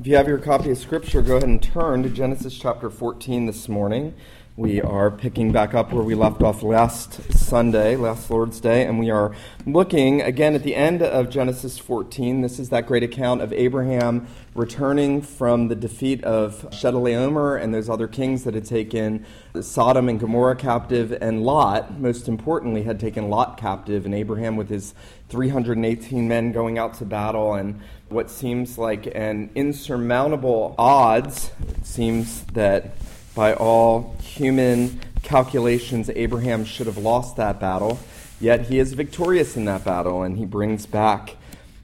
If you have your copy of Scripture, go ahead and turn to Genesis chapter 14 this morning. We are picking back up where we left off last Sunday, last Lord's Day, and we are looking again at the end of Genesis 14. This is that great account of Abraham returning from the defeat of Chedorlaomer and those other kings that had taken Sodom and Gomorrah captive, and Lot, most importantly, had taken Lot captive, and Abraham with his 318 men going out to battle and what seems like an insurmountable odds. It seems that by all human calculations, Abraham should have lost that battle. Yet he is victorious in that battle, and he brings back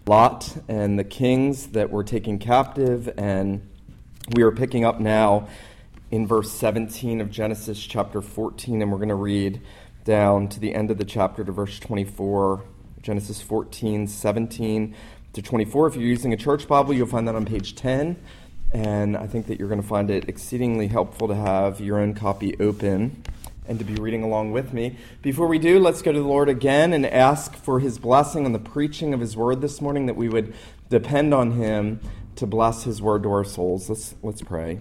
Lot and the kings that were taken captive. And we are picking up now in verse 17 of Genesis chapter 14, and we're going to read down to the end of the chapter to verse 24. Genesis 14, 17 to 24. If you're using a church Bible, you'll find that on page 10. And I think that you're going to find it exceedingly helpful to have your own copy open and to be reading along with me. Before we do, let's go to the Lord again and ask for his blessing on the preaching of his word this morning, that we would depend on him to bless his word to our souls. Let's, let's pray.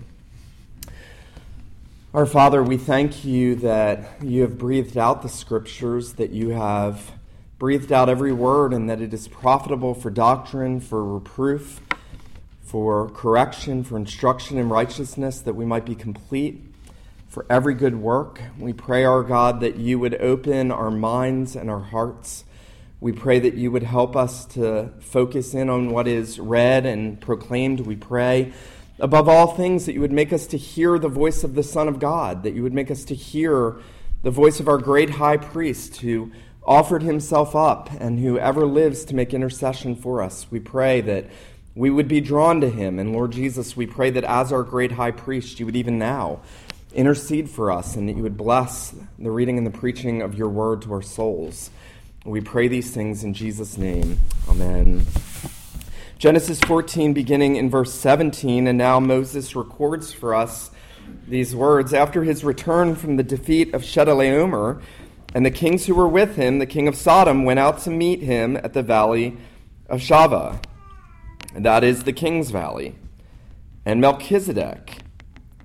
Our Father, we thank you that you have breathed out the scriptures, that you have breathed out every word, and that it is profitable for doctrine, for reproof, for correction, for instruction in righteousness, that we might be complete, for every good work. We pray, our God, that you would open our minds and our hearts. We pray that you would help us to focus in on what is read and proclaimed. We pray, above all things, that you would make us to hear the voice of the Son of God, that you would make us to hear the voice of our great high priest who offered himself up and who ever lives to make intercession for us. We pray that we would be drawn to him. And Lord Jesus, we pray that as our great high priest, you would even now intercede for us and that you would bless the reading and the preaching of your word to our souls. We pray these things in Jesus' name. Amen. Genesis 14, beginning in verse 17, and now Moses records for us these words. After his return from the defeat of Chedorlaomer, and the kings who were with him, the king of Sodom, went out to meet him at the valley of Shaveh, and that is the king's valley. And Melchizedek,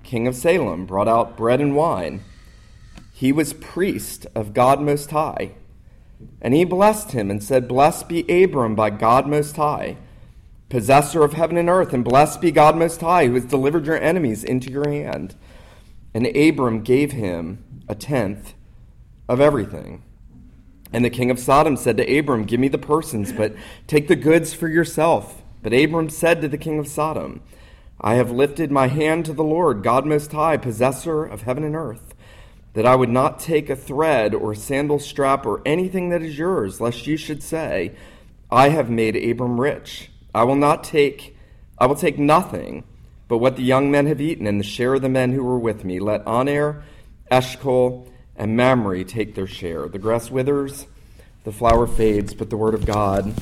king of Salem, brought out bread and wine. He was priest of God Most High. And he blessed him and said, Blessed be Abram by God Most High, possessor of heaven and earth, and blessed be God Most High, who has delivered your enemies into your hand. And Abram gave him a tenth of everything. And the king of Sodom said to Abram, Give me the persons, but take the goods for yourself. But Abram said to the king of Sodom, I have lifted my hand to the Lord, God Most High, possessor of heaven and earth, that I would not take a thread or a sandal strap or anything that is yours, lest you should say, I have made Abram rich. I will not take, I will take nothing but what the young men have eaten and the share of the men who were with me. Let Aner, Eshcol, and Mamre take their share. The grass withers, the flower fades, but the word of God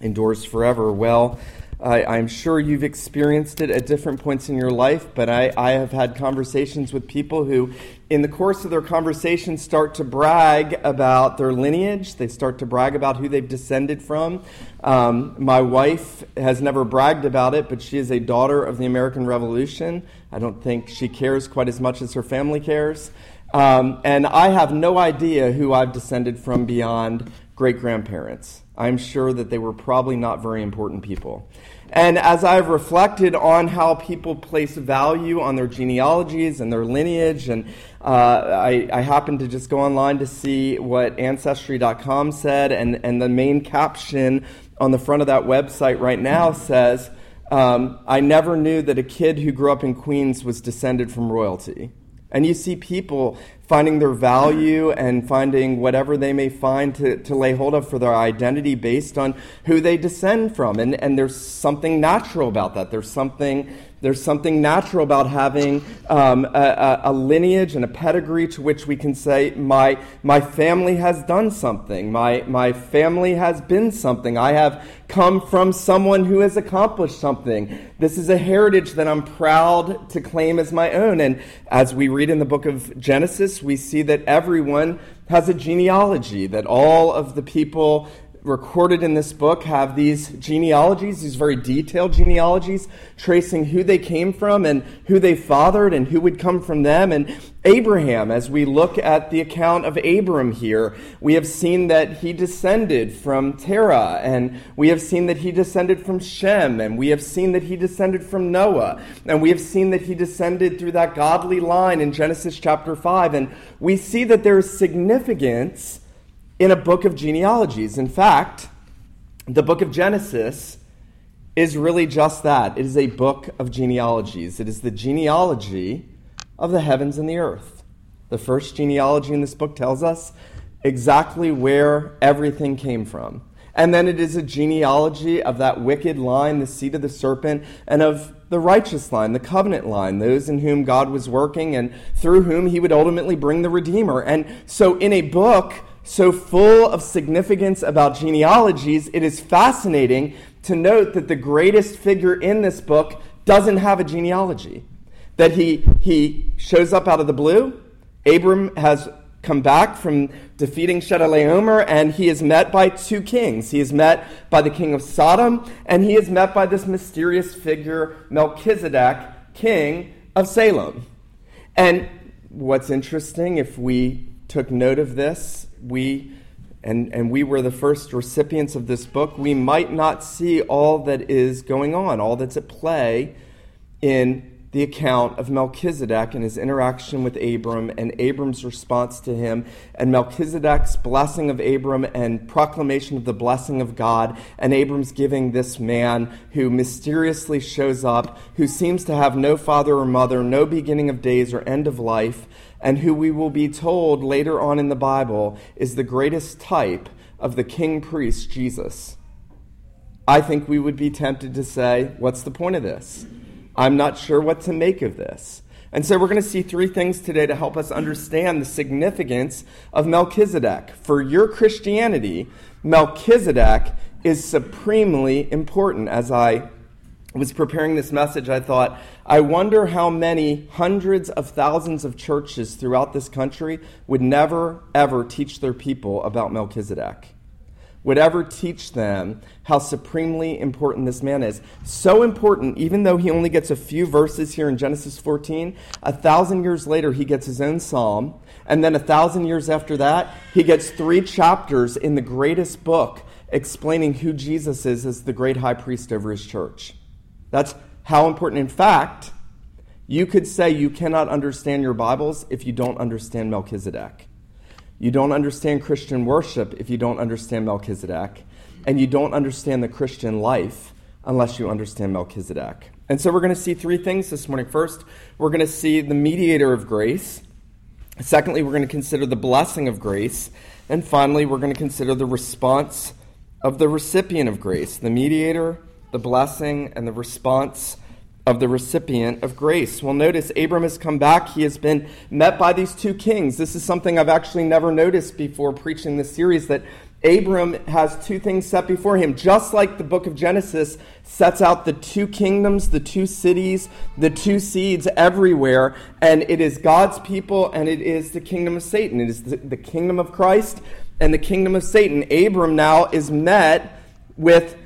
endures forever. Well, I, am sure you've experienced it at different points in your life, but I, I, have had conversations with people who, in the course of their conversation, start to brag about their lineage. They start to brag about who they've descended from. Um, my wife has never bragged about it, but she is a daughter of the American Revolution. I don't think she cares quite as much as her family cares. Um, and I have no idea who I've descended from beyond great grandparents. I'm sure that they were probably not very important people. And as I've reflected on how people place value on their genealogies and their lineage, and uh, I, I happened to just go online to see what Ancestry.com said, and, and the main caption on the front of that website right now says, um, I never knew that a kid who grew up in Queens was descended from royalty. And you see people finding their value and finding whatever they may find to, to lay hold of for their identity based on who they descend from. And, and there's something natural about that. There's something there's something natural about having um, a, a, lineage and a pedigree to which we can say, my, my family has done something. My, my family has been something. I have come from someone who has accomplished something. This is a heritage that I'm proud to claim as my own. And as we read in the book of Genesis, we see that everyone has a genealogy, that all of the people recorded in this book have these genealogies, these very detailed genealogies, tracing who they came from and who they fathered and who would come from them. And Abraham, as we look at the account of Abram here, we have seen that he descended from Terah, and we have seen that he descended from Shem, and we have seen that he descended from Noah, and we have seen that he descended through that godly line in Genesis chapter 5. And we see that there is significance in a book of genealogies. In fact, the book of Genesis is really just that it is a book of genealogies. It is the genealogy of the heavens and the earth. The first genealogy in this book tells us exactly where everything came from. And then it is a genealogy of that wicked line, the seed of the serpent, and of the righteous line, the covenant line, those in whom God was working and through whom he would ultimately bring the Redeemer. And so, in a book so full of significance about genealogies, it is fascinating to note that the greatest figure in this book doesn't have a genealogy. That he, he shows up out of the blue. Abram has come back from defeating Chedorlaomer, and he is met by two kings. He is met by the king of Sodom, and he is met by this mysterious figure, Melchizedek, king of Salem. And what's interesting, if we took note of this, we and, and we were the first recipients of this book, we might not see all that is going on, all that's at play in the account of Melchizedek and his interaction with Abram and Abram's response to him, and Melchizedek's blessing of Abram and proclamation of the blessing of God, and Abram's giving this man who mysteriously shows up, who seems to have no father or mother, no beginning of days or end of life, and who we will be told later on in the Bible is the greatest type of the king priest, Jesus. I think we would be tempted to say, What's the point of this? I'm not sure what to make of this. And so we're going to see three things today to help us understand the significance of Melchizedek. For your Christianity, Melchizedek is supremely important as I was preparing this message, I thought, I wonder how many hundreds of thousands of churches throughout this country would never, ever teach their people about Melchizedek. Would ever teach them how supremely important this man is. So important, even though he only gets a few verses here in Genesis 14, a thousand years later, he gets his own psalm. And then a thousand years after that, he gets three chapters in the greatest book explaining who Jesus is as the great high priest over his church. That's how important. In fact, you could say you cannot understand your Bibles if you don't understand Melchizedek. You don't understand Christian worship if you don't understand Melchizedek. And you don't understand the Christian life unless you understand Melchizedek. And so we're going to see three things this morning. First, we're going to see the mediator of grace. Secondly, we're going to consider the blessing of grace. And finally, we're going to consider the response of the recipient of grace, the mediator the blessing and the response of the recipient of grace. Well, notice Abram has come back. He has been met by these two kings. This is something I've actually never noticed before preaching this series that Abram has two things set before him, just like the book of Genesis sets out the two kingdoms, the two cities, the two seeds everywhere. And it is God's people and it is the kingdom of Satan. It is the, kingdom of Christ and the kingdom of Satan. Abram now is met with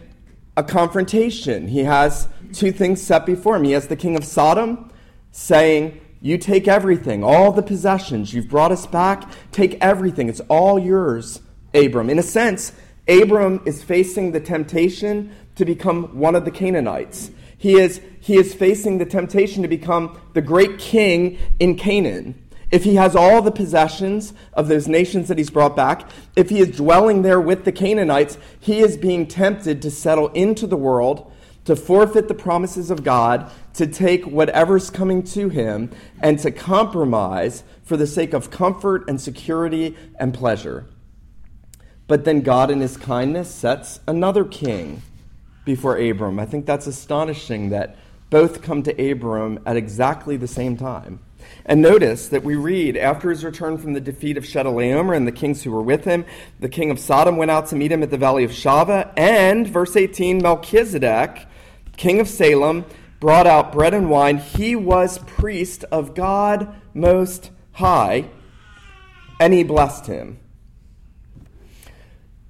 a confrontation. He has two things set before him. He has the king of Sodom saying, You take everything, all the possessions. You've brought us back. Take everything. It's all yours, Abram. In a sense, Abram is facing the temptation to become one of the Canaanites. He is, he is facing the temptation to become the great king in Canaan if he has all the possessions of those nations that he's brought back, if he is dwelling there with the Canaanites, he is being tempted to settle into the world, to forfeit the promises of God, to take whatever's coming to him, and to compromise for the sake of comfort and security and pleasure. But then God, in his kindness, sets another king before Abram. I think that's astonishing that both come to Abram at exactly the same time. And notice that we read, after his return from the defeat of Chedorlaomer and the kings who were with him, the king of Sodom went out to meet him at the valley of Shaveh, and, verse 18, Melchizedek, king of Salem, brought out bread and wine. He was priest of God Most High, and he blessed him.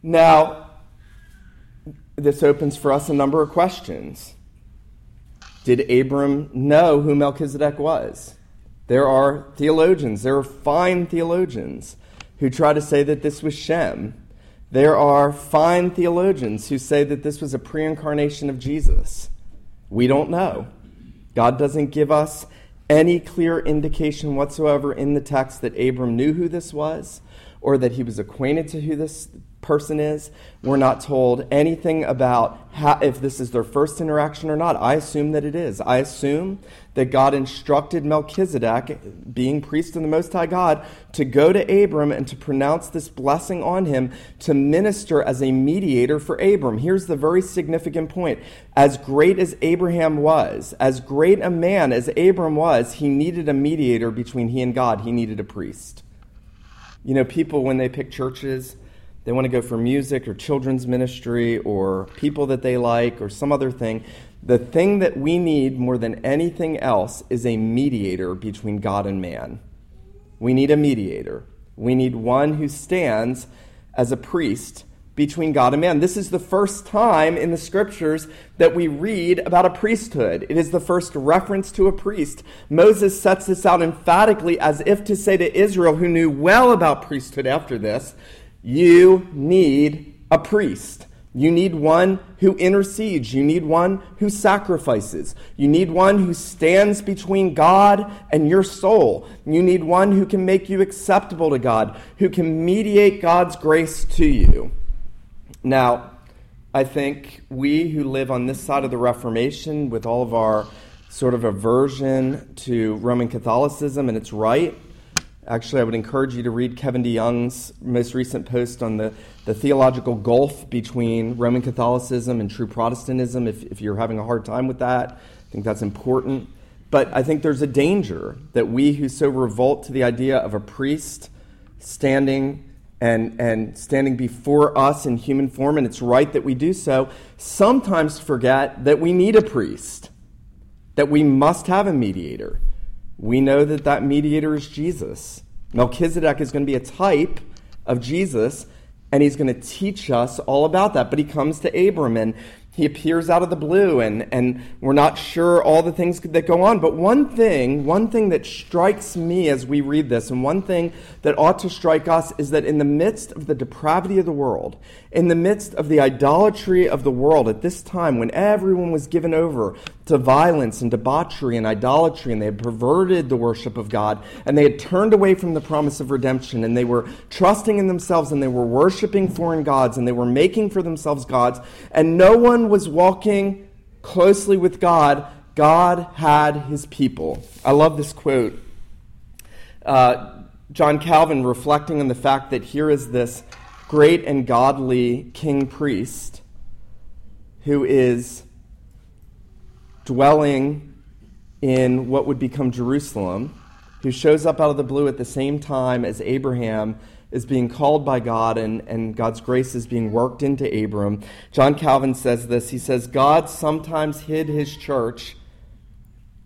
Now, this opens for us a number of questions. Did Abram know who Melchizedek was? There are theologians, there are fine theologians who try to say that this was Shem. There are fine theologians who say that this was a pre incarnation of Jesus. We don't know. God doesn't give us any clear indication whatsoever in the text that Abram knew who this was or that he was acquainted to who this person is. We're not told anything about how, if this is their first interaction or not. I assume that it is. I assume that God instructed Melchizedek, being priest of the Most High God, to go to Abram and to pronounce this blessing on him to minister as a mediator for Abram. Here's the very significant point. As great as Abraham was, as great a man as Abram was, he needed a mediator between he and God. He needed a priest. You know, people, when they pick churches, they want to go for music or children's ministry or people that they like or some other thing. The thing that we need more than anything else is a mediator between God and man. We need a mediator. We need one who stands as a priest between God and man. This is the first time in the scriptures that we read about a priesthood. It is the first reference to a priest. Moses sets this out emphatically as if to say to Israel, who knew well about priesthood after this, you need a priest. You need one who intercedes. You need one who sacrifices. You need one who stands between God and your soul. You need one who can make you acceptable to God, who can mediate God's grace to you. Now, I think we who live on this side of the Reformation, with all of our sort of aversion to Roman Catholicism and its right, Actually, I would encourage you to read Kevin DeYoung's most recent post on the, the theological gulf between Roman Catholicism and true Protestantism if, if you're having a hard time with that. I think that's important. But I think there's a danger that we who so revolt to the idea of a priest standing and, and standing before us in human form, and it's right that we do so, sometimes forget that we need a priest, that we must have a mediator we know that that mediator is Jesus. Melchizedek is going to be a type of Jesus, and he's going to teach us all about that. But he comes to Abram, and he appears out of the blue and, and we're not sure all the things that go on but one thing one thing that strikes me as we read this and one thing that ought to strike us is that in the midst of the depravity of the world in the midst of the idolatry of the world at this time when everyone was given over to violence and debauchery and idolatry and they had perverted the worship of god and they had turned away from the promise of redemption and they were trusting in themselves and they were worshiping foreign gods and they were making for themselves gods and no one was walking closely with God, God had his people. I love this quote. Uh, John Calvin, reflecting on the fact that here is this great and godly king priest who is dwelling in what would become Jerusalem, who shows up out of the blue at the same time as Abraham is being called by God and, and God's grace is being worked into Abram. John Calvin says this He says, God sometimes hid his church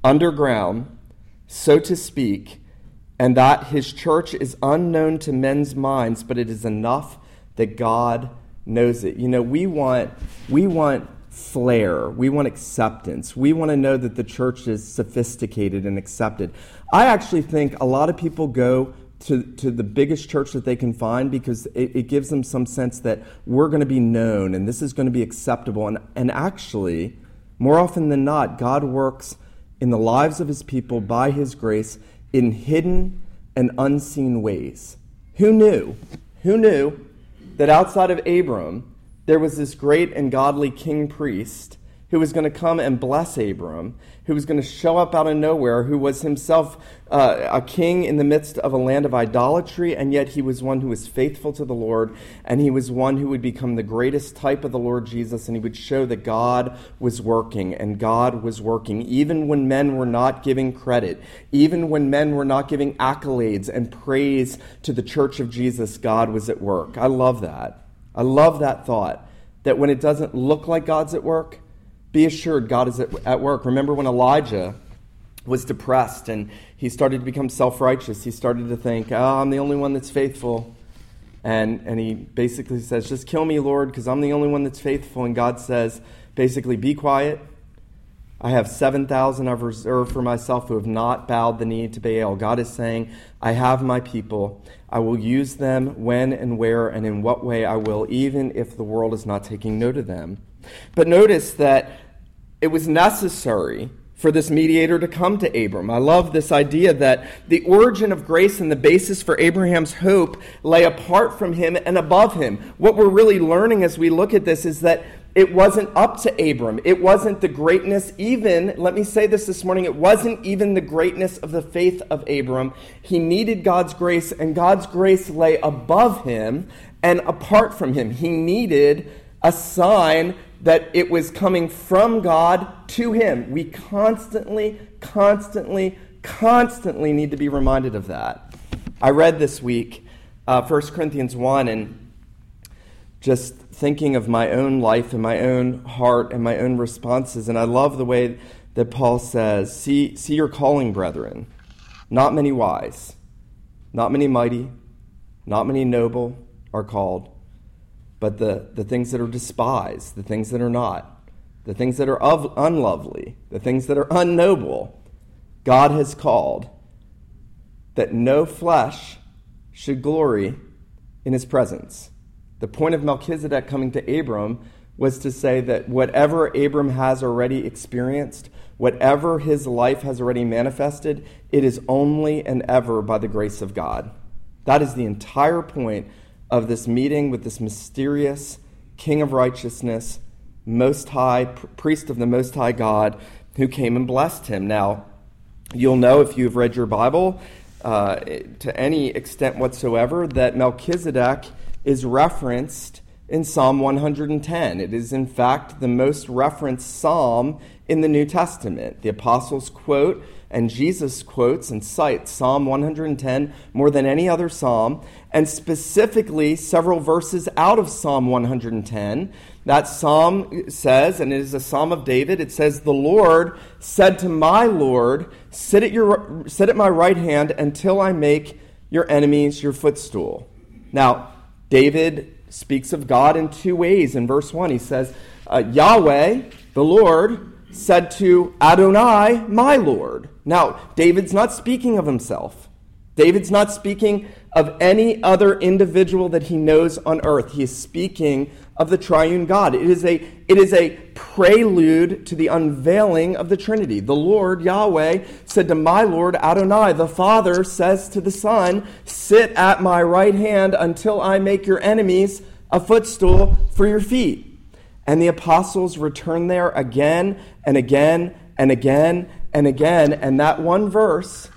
underground, so to speak, and that his church is unknown to men's minds, but it is enough that God knows it. You know, we want, we want flair. We want acceptance. We want to know that the church is sophisticated and accepted. I actually think a lot of people go to, to the biggest church that they can find because it, it gives them some sense that we're going to be known and this is going to be acceptable. And, and actually, more often than not, God works in the lives of his people by his grace in hidden and unseen ways. Who knew? Who knew that outside of Abram, there was this great and godly king priest who was going to come and bless Abram, who was going to show up out of nowhere, who was himself uh, a king in the midst of a land of idolatry, and yet he was one who was faithful to the Lord, and he was one who would become the greatest type of the Lord Jesus, and he would show that God was working, and God was working, even when men were not giving credit, even when men were not giving accolades and praise to the church of Jesus, God was at work. I love that. I love that thought that when it doesn't look like God's at work, be assured God is at, work. Remember when Elijah was depressed and he started to become self righteous. He started to think, oh, I'm the only one that's faithful. And, and he basically says, Just kill me, Lord, because I'm the only one that's faithful. And God says, basically, be quiet. I have 7,000 I've reserved for myself who have not bowed the knee to Baal. God is saying, I have my people. I will use them when and where and in what way I will, even if the world is not taking note of them. But notice that it was necessary for this mediator to come to Abram. I love this idea that the origin of grace and the basis for Abraham's hope lay apart from him and above him. What we're really learning as we look at this is that it wasn't up to Abram. It wasn't the greatness, even, let me say this this morning, it wasn't even the greatness of the faith of Abram. He needed God's grace, and God's grace lay above him and apart from him. He needed a sign that it was coming from God to him. We constantly, constantly, constantly need to be reminded of that. I read this week uh, 1 Corinthians 1 and just thinking of my own life and my own heart and my own responses. And I love the way that Paul says, See, see your calling, brethren. Not many wise, not many mighty, not many noble are called but the, the things that are despised, the things that are not, the things that are of, unlovely, the things that are unnoble, God has called that no flesh should glory in his presence. The point of Melchizedek coming to Abram was to say that whatever Abram has already experienced, whatever his life has already manifested, it is only and ever by the grace of God. That is the entire point of this meeting with this mysterious King of righteousness, Most High, priest of the Most High God, who came and blessed him. Now, you'll know if you've read your Bible uh, to any extent whatsoever that Melchizedek is referenced in Psalm 110. It is, in fact, the most referenced psalm in the New Testament. The apostles quote and Jesus quotes and cites Psalm 110 more than any other psalm, and specifically several verses out of Psalm 110. That psalm says, and it is a psalm of David, it says, The Lord said to my Lord, Sit at, your, sit at my right hand until I make your enemies your footstool. Now, David speaks of God in two ways. In verse 1, he says, uh, Yahweh, the Lord, said to Adonai, my Lord. Now, David's not speaking of himself. David's not speaking of any other individual that he knows on earth. He is speaking of the triune God. It is a, it is a prelude to the unveiling of the Trinity. The Lord, Yahweh, said to my Lord Adonai, the Father says to the Son, Sit at my right hand until I make your enemies a footstool for your feet. And the apostles return there again and again and again and again. And that one verse,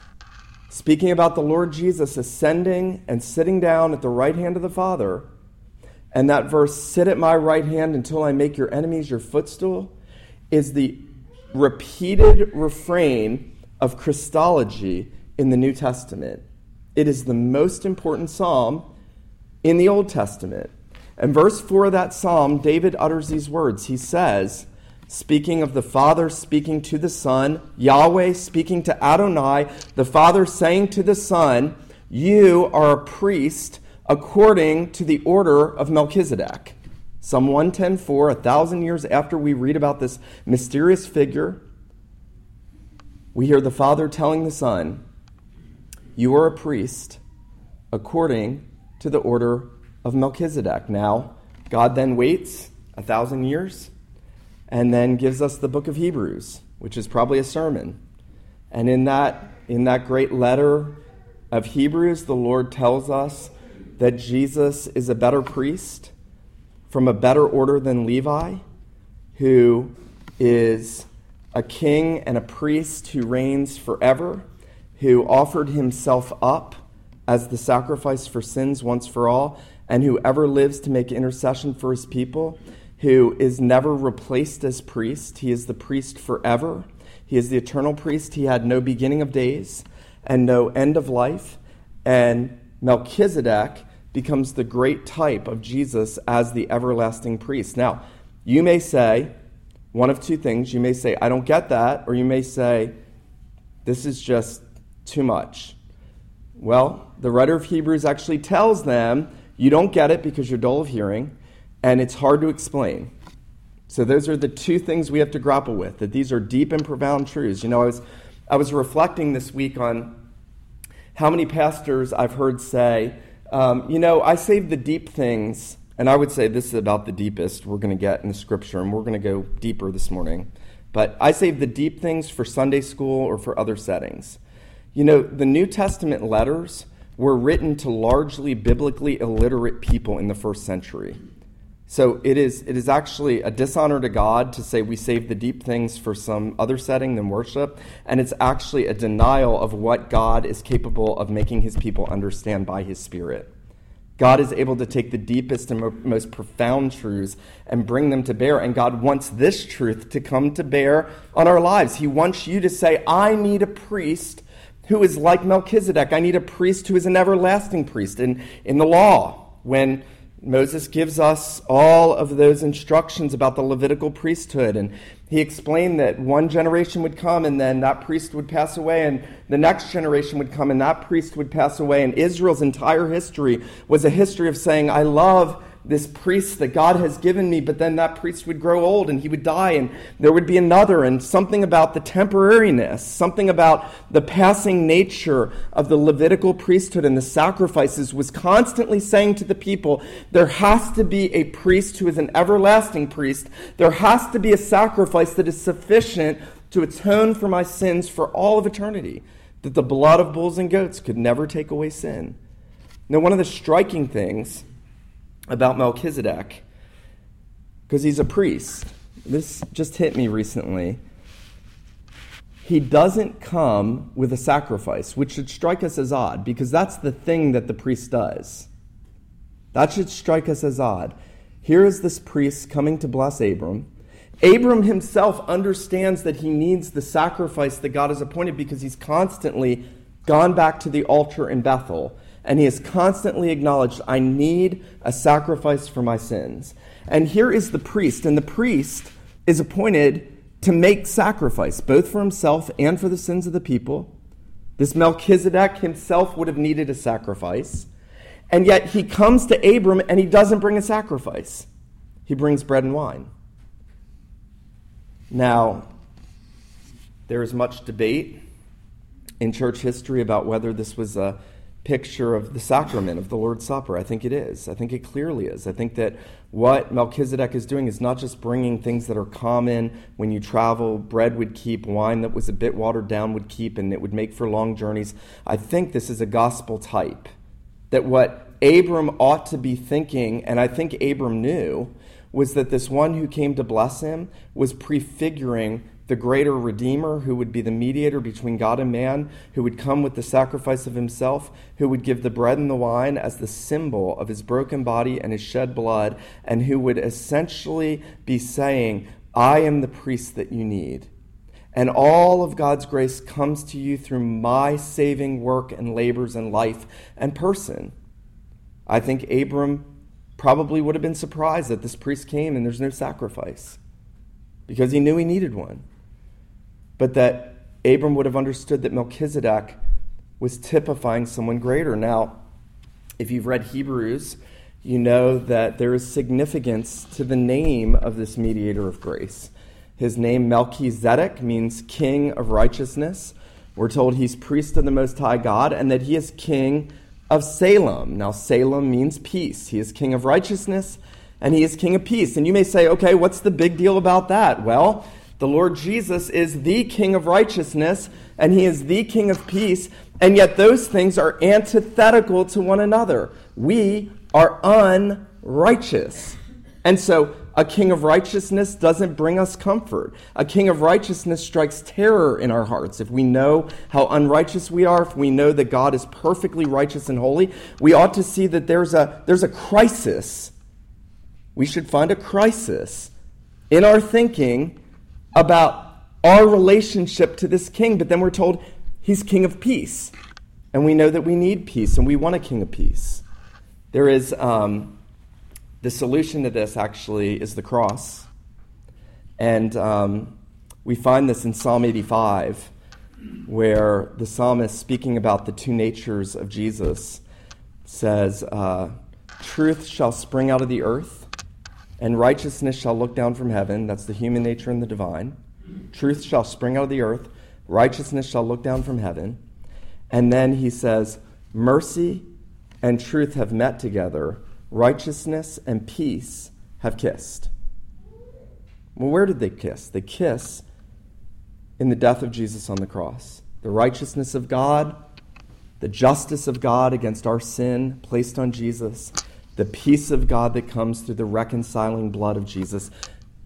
speaking about the Lord Jesus ascending and sitting down at the right hand of the Father, and that verse, sit at my right hand until I make your enemies your footstool, is the repeated refrain of Christology in the New Testament. It is the most important psalm in the Old Testament. In verse 4 of that psalm, David utters these words. He says, speaking of the Father speaking to the Son, Yahweh speaking to Adonai, the Father saying to the Son, You are a priest according to the order of Melchizedek. Psalm 110.4, a thousand years after we read about this mysterious figure, we hear the Father telling the Son, You are a priest according to the order of Melchizedek. Now, God then waits a thousand years and then gives us the book of Hebrews, which is probably a sermon. And in that, in that great letter of Hebrews, the Lord tells us that Jesus is a better priest from a better order than Levi, who is a king and a priest who reigns forever, who offered himself up as the sacrifice for sins once for all, and who ever lives to make intercession for his people, who is never replaced as priest. He is the priest forever. He is the eternal priest. He had no beginning of days and no end of life. And Melchizedek becomes the great type of Jesus as the everlasting priest. Now, you may say one of two things. You may say, I don't get that, or you may say, this is just too much. Well, the writer of Hebrews actually tells them you don't get it because you're dull of hearing, and it's hard to explain. So those are the two things we have to grapple with, that these are deep and profound truths. You know, I was, I was reflecting this week on how many pastors I've heard say, um, you know, I save the deep things, and I would say this is about the deepest we're going to get in the scripture, and we're going to go deeper this morning. But I save the deep things for Sunday school or for other settings. You know, the New Testament letters were written to largely biblically illiterate people in the first century. So it is, it is actually a dishonor to God to say we save the deep things for some other setting than worship, and it's actually a denial of what God is capable of making his people understand by his Spirit. God is able to take the deepest and most profound truths and bring them to bear, and God wants this truth to come to bear on our lives. He wants you to say, I need a priest who is like Melchizedek. I need a priest who is an everlasting priest. In, in the law, when Moses gives us all of those instructions about the Levitical priesthood. And he explained that one generation would come and then that priest would pass away, and the next generation would come and that priest would pass away. And Israel's entire history was a history of saying, I love this priest that God has given me, but then that priest would grow old and he would die, and there would be another, and something about the temporariness, something about the passing nature of the Levitical priesthood and the sacrifices was constantly saying to the people, there has to be a priest who is an everlasting priest. There has to be a sacrifice that is sufficient to atone for my sins for all of eternity, that the blood of bulls and goats could never take away sin. Now, one of the striking things about Melchizedek because he's a priest. This just hit me recently. He doesn't come with a sacrifice, which should strike us as odd because that's the thing that the priest does. That should strike us as odd. Here is this priest coming to bless Abram. Abram himself understands that he needs the sacrifice that God has appointed because he's constantly gone back to the altar in Bethel and he has constantly acknowledged, I need a sacrifice for my sins. And here is the priest, and the priest is appointed to make sacrifice, both for himself and for the sins of the people. This Melchizedek himself would have needed a sacrifice. And yet he comes to Abram and he doesn't bring a sacrifice, he brings bread and wine. Now, there is much debate in church history about whether this was a picture of the sacrament of the Lord's Supper. I think it is. I think it clearly is. I think that what Melchizedek is doing is not just bringing things that are common when you travel. Bread would keep, wine that was a bit watered down would keep, and it would make for long journeys. I think this is a gospel type. That what Abram ought to be thinking, and I think Abram knew, was that this one who came to bless him was prefiguring the greater Redeemer, who would be the mediator between God and man, who would come with the sacrifice of himself, who would give the bread and the wine as the symbol of his broken body and his shed blood, and who would essentially be saying, I am the priest that you need. And all of God's grace comes to you through my saving work and labors and life and person. I think Abram probably would have been surprised that this priest came and there's no sacrifice because he knew he needed one but that Abram would have understood that Melchizedek was typifying someone greater. Now, if you've read Hebrews, you know that there is significance to the name of this mediator of grace. His name, Melchizedek, means king of righteousness. We're told he's priest of the Most High God and that he is king of Salem. Now, Salem means peace. He is king of righteousness and he is king of peace. And you may say, okay, what's the big deal about that? Well, the Lord Jesus is the King of righteousness and he is the King of peace, and yet those things are antithetical to one another. We are unrighteous. And so a king of righteousness doesn't bring us comfort. A king of righteousness strikes terror in our hearts. If we know how unrighteous we are, if we know that God is perfectly righteous and holy, we ought to see that there's a, there's a crisis. We should find a crisis in our thinking about our relationship to this king, but then we're told he's king of peace. And we know that we need peace and we want a king of peace. There is um, the solution to this actually is the cross. And um, we find this in Psalm 85, where the psalmist, speaking about the two natures of Jesus, says, uh, truth shall spring out of the earth, and righteousness shall look down from heaven. That's the human nature and the divine. Truth shall spring out of the earth, righteousness shall look down from heaven. And then he says, Mercy and truth have met together, righteousness and peace have kissed. Well, where did they kiss? They kiss in the death of Jesus on the cross. The righteousness of God, the justice of God against our sin placed on Jesus, the peace of God that comes through the reconciling blood of Jesus.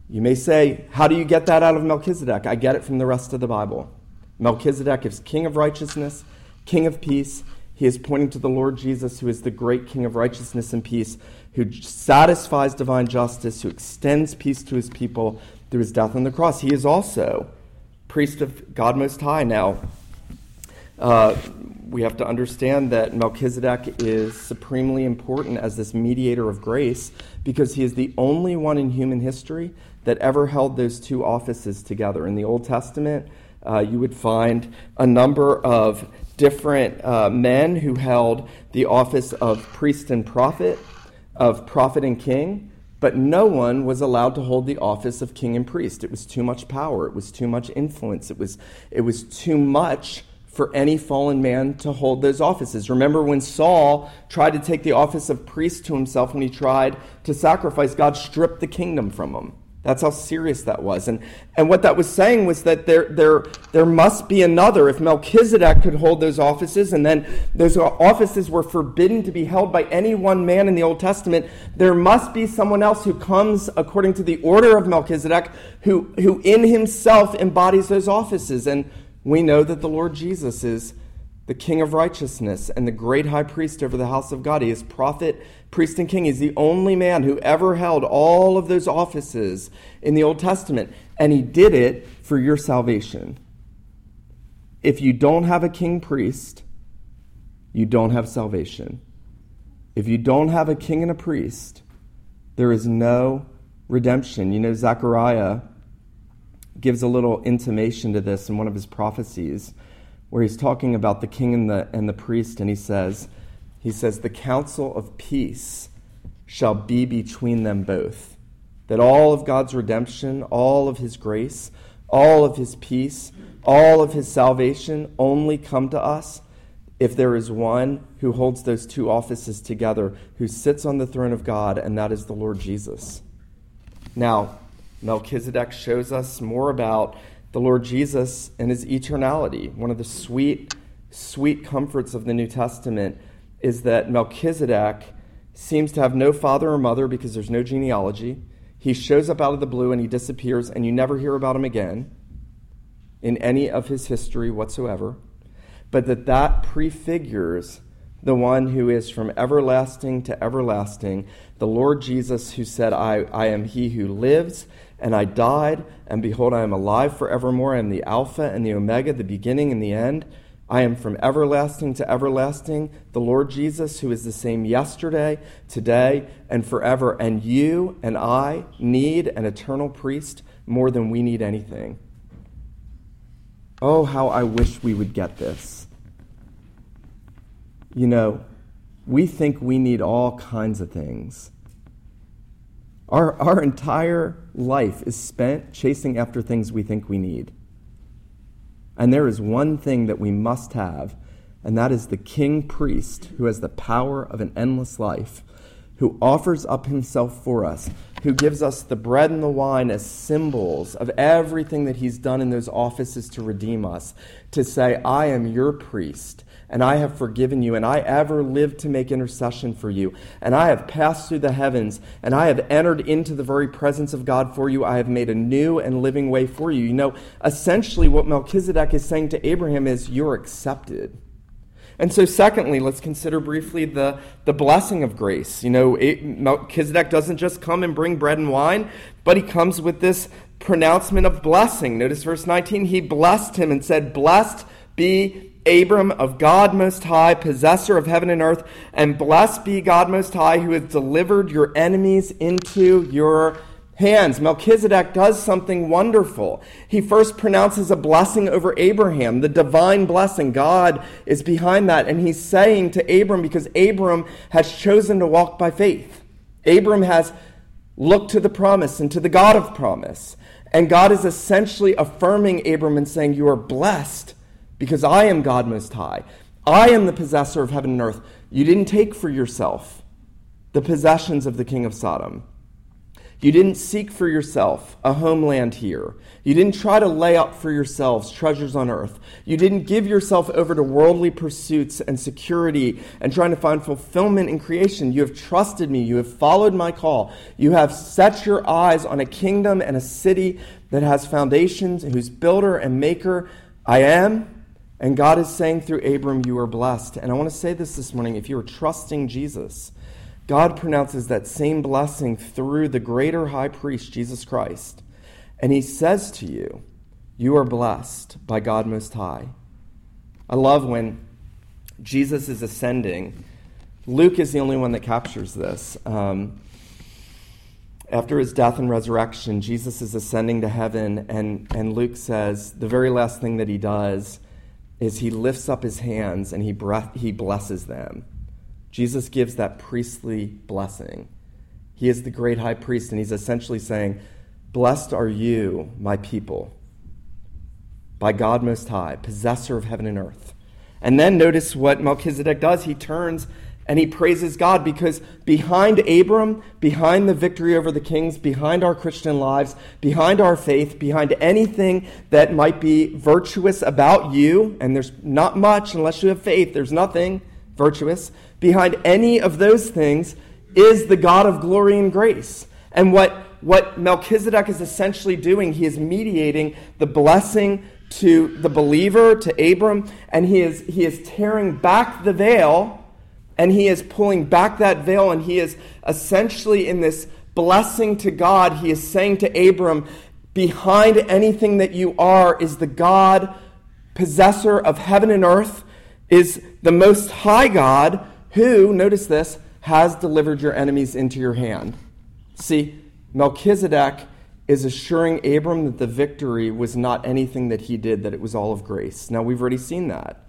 You may say, How do you get that out of Melchizedek? I get it from the rest of the Bible. Melchizedek is king of righteousness, king of peace. He is pointing to the Lord Jesus, who is the great king of righteousness and peace, who satisfies divine justice, who extends peace to his people through his death on the cross. He is also priest of God Most High. Now, uh, we have to understand that Melchizedek is supremely important as this mediator of grace because he is the only one in human history that ever held those two offices together. In the Old Testament, uh, you would find a number of different uh, men who held the office of priest and prophet of prophet and king, but no one was allowed to hold the office of king and priest. It was too much power, it was too much influence, it was, it was too much for any fallen man to hold those offices. Remember when Saul tried to take the office of priest to himself when he tried to sacrifice, God stripped the kingdom from him. That's how serious that was. And, and what that was saying was that there, there, there must be another. If Melchizedek could hold those offices, and then those offices were forbidden to be held by any one man in the Old Testament, there must be someone else who comes according to the order of Melchizedek, who, who in himself embodies those offices. And we know that the Lord Jesus is the King of righteousness and the great high priest over the house of God. He is prophet priest and king. He's the only man who ever held all of those offices in the Old Testament, and he did it for your salvation. If you don't have a king priest, you don't have salvation. If you don't have a king and a priest, there is no redemption. You know, Zechariah gives a little intimation to this in one of his prophecies where he's talking about the king and the, and the priest, and he says, he says, The counsel of peace shall be between them both. That all of God's redemption, all of his grace, all of his peace, all of his salvation only come to us if there is one who holds those two offices together, who sits on the throne of God, and that is the Lord Jesus. Now, Melchizedek shows us more about the Lord Jesus and his eternality. One of the sweet, sweet comforts of the New Testament is that Melchizedek seems to have no father or mother because there's no genealogy. He shows up out of the blue and he disappears, and you never hear about him again in any of his history whatsoever. But that that prefigures the one who is from everlasting to everlasting, the Lord Jesus, who said, I, I am he who lives, and I died, and behold, I am alive forevermore. I am the Alpha and the Omega, the beginning and the end. I am from everlasting to everlasting, the Lord Jesus, who is the same yesterday, today, and forever. And you and I need an eternal priest more than we need anything. Oh, how I wish we would get this. You know, we think we need all kinds of things. Our, our entire life is spent chasing after things we think we need. And there is one thing that we must have, and that is the king priest who has the power of an endless life, who offers up himself for us, who gives us the bread and the wine as symbols of everything that he's done in those offices to redeem us, to say, I am your priest and I have forgiven you, and I ever lived to make intercession for you, and I have passed through the heavens, and I have entered into the very presence of God for you. I have made a new and living way for you. You know, essentially, what Melchizedek is saying to Abraham is, You're accepted. And so, secondly, let's consider briefly the, the blessing of grace. You know, it, Melchizedek doesn't just come and bring bread and wine, but he comes with this pronouncement of blessing. Notice verse 19. He blessed him and said, Blessed be Abram of God Most High, possessor of heaven and earth, and blessed be God Most High, who has delivered your enemies into your hands, Melchizedek does something wonderful. He first pronounces a blessing over Abraham, the divine blessing. God is behind that. And he's saying to Abram, because Abram has chosen to walk by faith, Abram has looked to the promise and to the God of promise. And God is essentially affirming Abram and saying, You are blessed because I am God Most High. I am the possessor of heaven and earth. You didn't take for yourself the possessions of the king of Sodom. You didn't seek for yourself a homeland here. You didn't try to lay up for yourselves treasures on earth. You didn't give yourself over to worldly pursuits and security and trying to find fulfillment in creation. You have trusted me. You have followed my call. You have set your eyes on a kingdom and a city that has foundations whose builder and maker I am. And God is saying through Abram, You are blessed. And I want to say this this morning if you are trusting Jesus, God pronounces that same blessing through the greater high priest, Jesus Christ. And he says to you, You are blessed by God Most High. I love when Jesus is ascending. Luke is the only one that captures this. Um, after his death and resurrection, Jesus is ascending to heaven, and, and Luke says the very last thing that he does is he lifts up his hands and he, breath, he blesses them. Jesus gives that priestly blessing. He is the great high priest, and he's essentially saying, Blessed are you, my people, by God Most High, possessor of heaven and earth. And then notice what Melchizedek does. He turns and he praises God because behind Abram, behind the victory over the kings, behind our Christian lives, behind our faith, behind anything that might be virtuous about you, and there's not much unless you have faith, there's nothing virtuous. Behind any of those things is the God of glory and grace. And what, what Melchizedek is essentially doing, he is mediating the blessing to the believer, to Abram, and he is, he is tearing back the veil, and he is pulling back that veil, and he is essentially in this blessing to God, he is saying to Abram, behind anything that you are is the God, possessor of heaven and earth, is the Most High God who, notice this, has delivered your enemies into your hand. See, Melchizedek is assuring Abram that the victory was not anything that he did, that it was all of grace. Now, we've already seen that.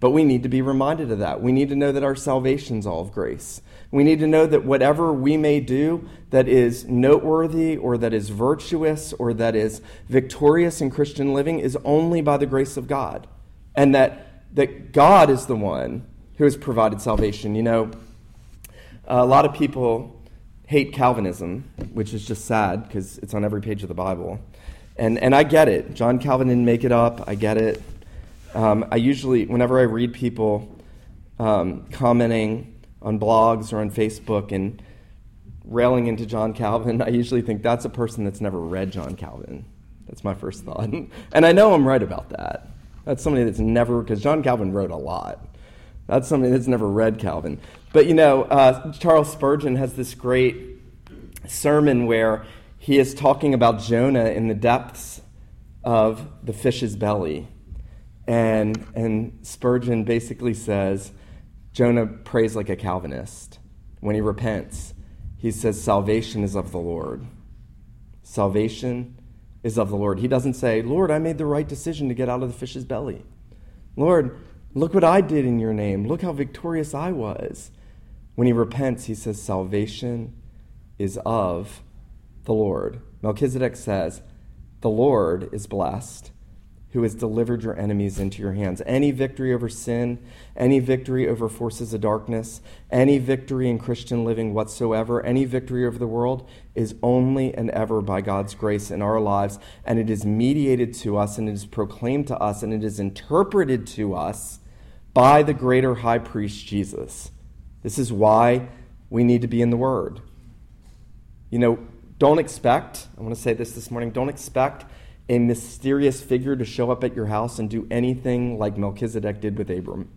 But we need to be reminded of that. We need to know that our salvation is all of grace. We need to know that whatever we may do that is noteworthy or that is virtuous or that is victorious in Christian living is only by the grace of God. And that that God is the one who has provided salvation. You know, a lot of people hate Calvinism, which is just sad because it's on every page of the Bible. And, and I get it. John Calvin didn't make it up. I get it. Um, I usually, whenever I read people um, commenting on blogs or on Facebook and railing into John Calvin, I usually think that's a person that's never read John Calvin. That's my first thought. and I know I'm right about that. That's somebody that's never, because John Calvin wrote a lot. That's somebody that's never read Calvin. But you know, uh, Charles Spurgeon has this great sermon where he is talking about Jonah in the depths of the fish's belly. And, and Spurgeon basically says Jonah prays like a Calvinist. When he repents, he says, Salvation is of the Lord. Salvation is of the Lord. He doesn't say, Lord, I made the right decision to get out of the fish's belly. Lord, look what I did in your name. Look how victorious I was. When he repents, he says, Salvation is of the Lord. Melchizedek says, The Lord is blessed who has delivered your enemies into your hands. Any victory over sin, any victory over forces of darkness, any victory in Christian living whatsoever, any victory over the world is only and ever by God's grace in our lives. And it is mediated to us, and it is proclaimed to us, and it is interpreted to us by the greater high priest Jesus. This is why we need to be in the Word. You know, don't expect, I want to say this this morning, don't expect a mysterious figure to show up at your house and do anything like Melchizedek did with Abram.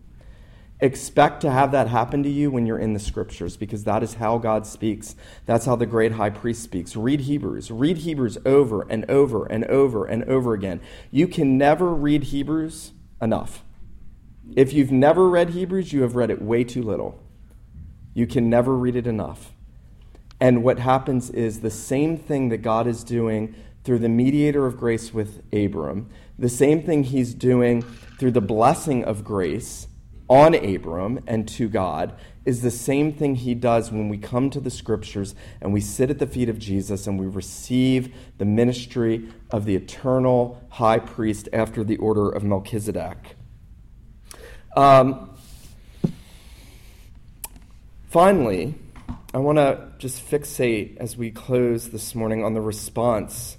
Expect to have that happen to you when you're in the scriptures because that is how God speaks. That's how the great high priest speaks. Read Hebrews. Read Hebrews over and over and over and over again. You can never read Hebrews enough. If you've never read Hebrews, you have read it way too little. You can never read it enough. And what happens is the same thing that God is doing through the mediator of grace with Abram, the same thing he's doing through the blessing of grace on Abram and to God, is the same thing he does when we come to the scriptures and we sit at the feet of Jesus and we receive the ministry of the eternal high priest after the order of Melchizedek. Um, finally, I want to just fixate as we close this morning on the response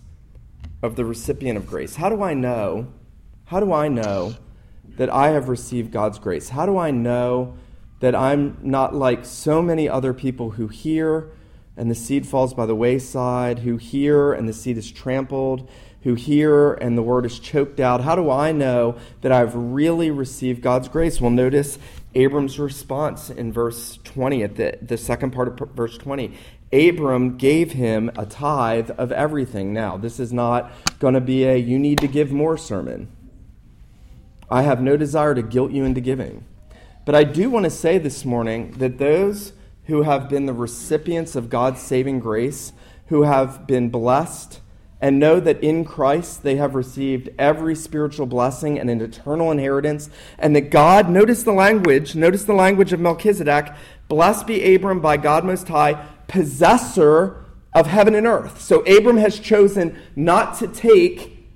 of the recipient of grace. How do I know? How do I know that I have received God's grace? How do I know that I'm not like so many other people who hear and the seed falls by the wayside, who hear and the seed is trampled, who hear and the word is choked out? How do I know that I've really received God's grace? Well, notice Abram's response in verse 20, at the, the second part of verse 20. Abram gave him a tithe of everything. Now, this is not going to be a you need to give more sermon. I have no desire to guilt you into giving. But I do want to say this morning that those who have been the recipients of God's saving grace, who have been blessed, and know that in Christ they have received every spiritual blessing and an eternal inheritance, and that God, notice the language, notice the language of Melchizedek, blessed be Abram by God Most High, possessor of heaven and earth. So Abram has chosen not to take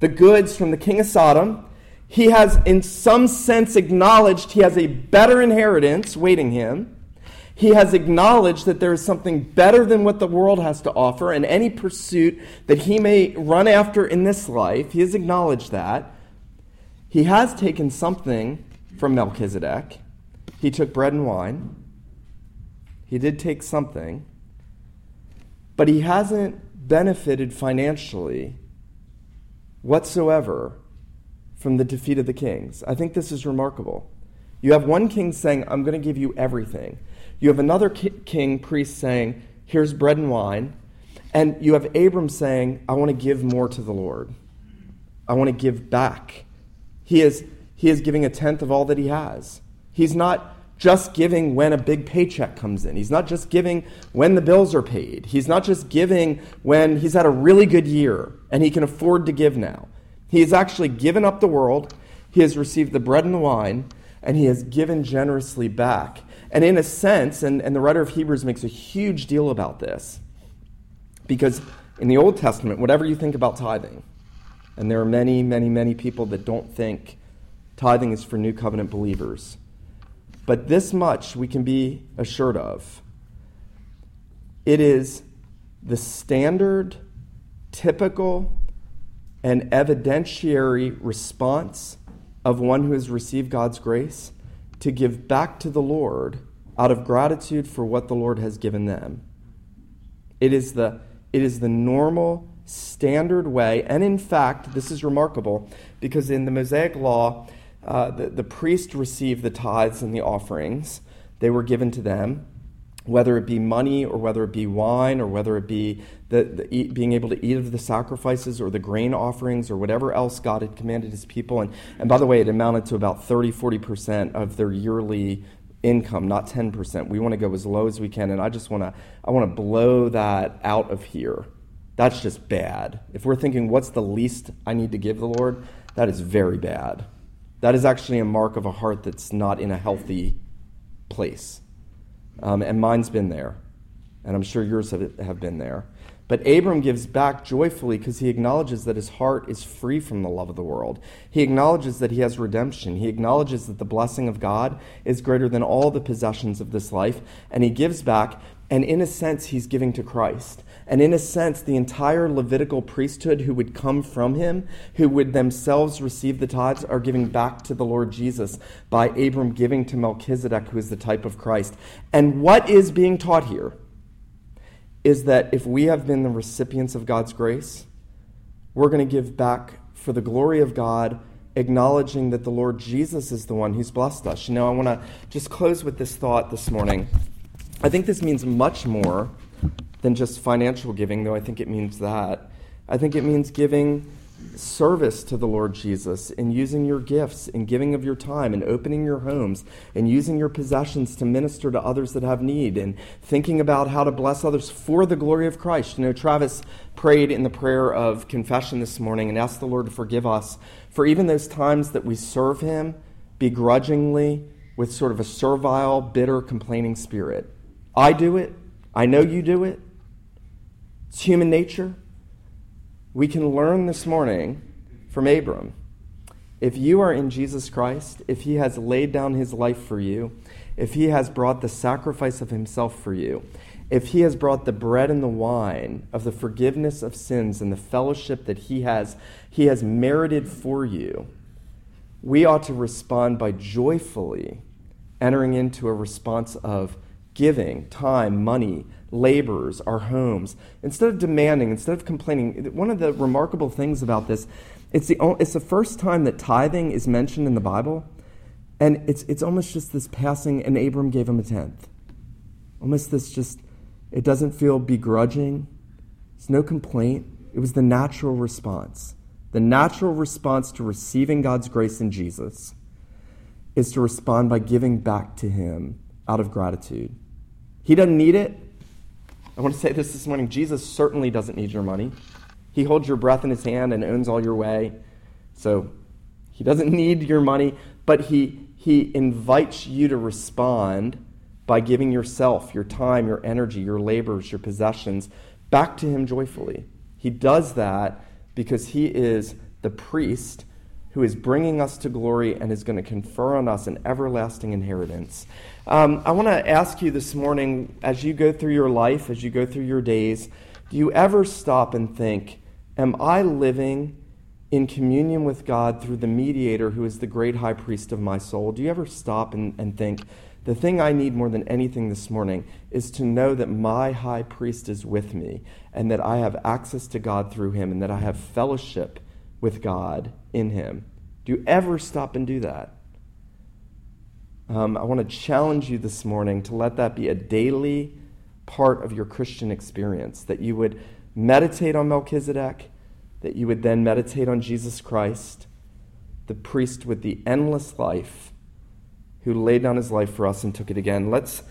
the goods from the king of Sodom he has, in some sense, acknowledged he has a better inheritance waiting him. He has acknowledged that there is something better than what the world has to offer, and any pursuit that he may run after in this life, he has acknowledged that. He has taken something from Melchizedek. He took bread and wine. He did take something, but he hasn't benefited financially whatsoever from the defeat of the kings. I think this is remarkable. You have one king saying, I'm going to give you everything. You have another ki- king, priest, saying, Here's bread and wine. And you have Abram saying, I want to give more to the Lord. I want to give back. He is, he is giving a tenth of all that he has. He's not just giving when a big paycheck comes in. He's not just giving when the bills are paid. He's not just giving when he's had a really good year and he can afford to give now. He has actually given up the world, he has received the bread and the wine, and he has given generously back. And in a sense, and, and the writer of Hebrews makes a huge deal about this, because in the Old Testament, whatever you think about tithing, and there are many, many, many people that don't think tithing is for new covenant believers. But this much we can be assured of it is the standard, typical, and evidentiary response of one who has received God's grace to give back to the Lord out of gratitude for what the Lord has given them. It is the, it is the normal, standard way. And in fact, this is remarkable because in the Mosaic Law, uh, the, the priest received the tithes and the offerings, they were given to them whether it be money or whether it be wine or whether it be the, the eat, being able to eat of the sacrifices or the grain offerings or whatever else God had commanded his people. And, and by the way, it amounted to about 30, 40% of their yearly income, not 10%. We want to go as low as we can. And I just want to, I want to blow that out of here. That's just bad. If we're thinking, what's the least I need to give the Lord? That is very bad. That is actually a mark of a heart that's not in a healthy place. Um, and mine's been there. And I'm sure yours have, have been there. But Abram gives back joyfully because he acknowledges that his heart is free from the love of the world. He acknowledges that he has redemption. He acknowledges that the blessing of God is greater than all the possessions of this life. And he gives back, and in a sense, he's giving to Christ. And in a sense, the entire Levitical priesthood who would come from him, who would themselves receive the tithes, are giving back to the Lord Jesus by Abram giving to Melchizedek, who is the type of Christ. And what is being taught here is that if we have been the recipients of God's grace, we're going to give back for the glory of God, acknowledging that the Lord Jesus is the one who's blessed us. You know, I want to just close with this thought this morning. I think this means much more than just financial giving, though I think it means that. I think it means giving service to the Lord Jesus, in using your gifts, in giving of your time, in opening your homes, in using your possessions to minister to others that have need, and thinking about how to bless others for the glory of Christ. You know, Travis prayed in the prayer of confession this morning and asked the Lord to forgive us for even those times that we serve Him begrudgingly with sort of a servile, bitter, complaining spirit. I do it. I know you do it. It's human nature we can learn this morning from Abram. If you are in Jesus Christ, if he has laid down his life for you, if he has brought the sacrifice of himself for you, if he has brought the bread and the wine of the forgiveness of sins and the fellowship that he has he has merited for you, we ought to respond by joyfully entering into a response of giving time, money, laborers, our homes, instead of demanding, instead of complaining. One of the remarkable things about this, it's the, it's the first time that tithing is mentioned in the Bible, and it's, it's almost just this passing, and Abram gave him a tenth. Almost this just, it doesn't feel begrudging. It's no complaint. It was the natural response. The natural response to receiving God's grace in Jesus is to respond by giving back to Him out of gratitude. He doesn't need it. I want to say this this morning Jesus certainly doesn't need your money. He holds your breath in his hand and owns all your way. So he doesn't need your money, but he, he invites you to respond by giving yourself, your time, your energy, your labors, your possessions back to him joyfully. He does that because he is the priest who is bringing us to glory and is going to confer on us an everlasting inheritance. Um, I want to ask you this morning, as you go through your life, as you go through your days, do you ever stop and think, Am I living in communion with God through the mediator who is the great high priest of my soul? Do you ever stop and, and think, the thing I need more than anything this morning is to know that my high priest is with me and that I have access to God through him and that I have fellowship with God in him. Do you ever stop and do that? Um, I want to challenge you this morning to let that be a daily part of your Christian experience, that you would meditate on Melchizedek, that you would then meditate on Jesus Christ, the priest with the endless life who laid down his life for us and took it again. Let's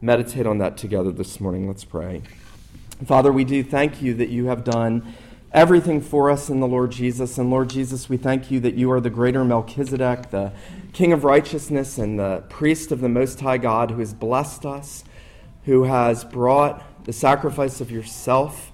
meditate on that together this morning. Let's pray. Father, we do thank you that you have done everything for us in the Lord Jesus. And Lord Jesus, we thank you that you are the greater Melchizedek, the King of righteousness and the priest of the Most High God who has blessed us, who has brought the sacrifice of yourself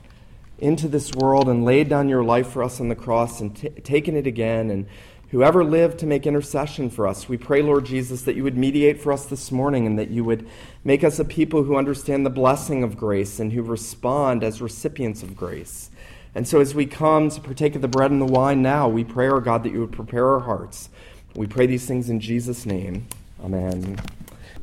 into this world and laid down your life for us on the cross and t- taken it again. And whoever lived to make intercession for us, we pray, Lord Jesus, that you would mediate for us this morning and that you would make us a people who understand the blessing of grace and who respond as recipients of grace. And so, as we come to partake of the bread and the wine now, we pray, our God, that you would prepare our hearts. We pray these things in Jesus' name. Amen.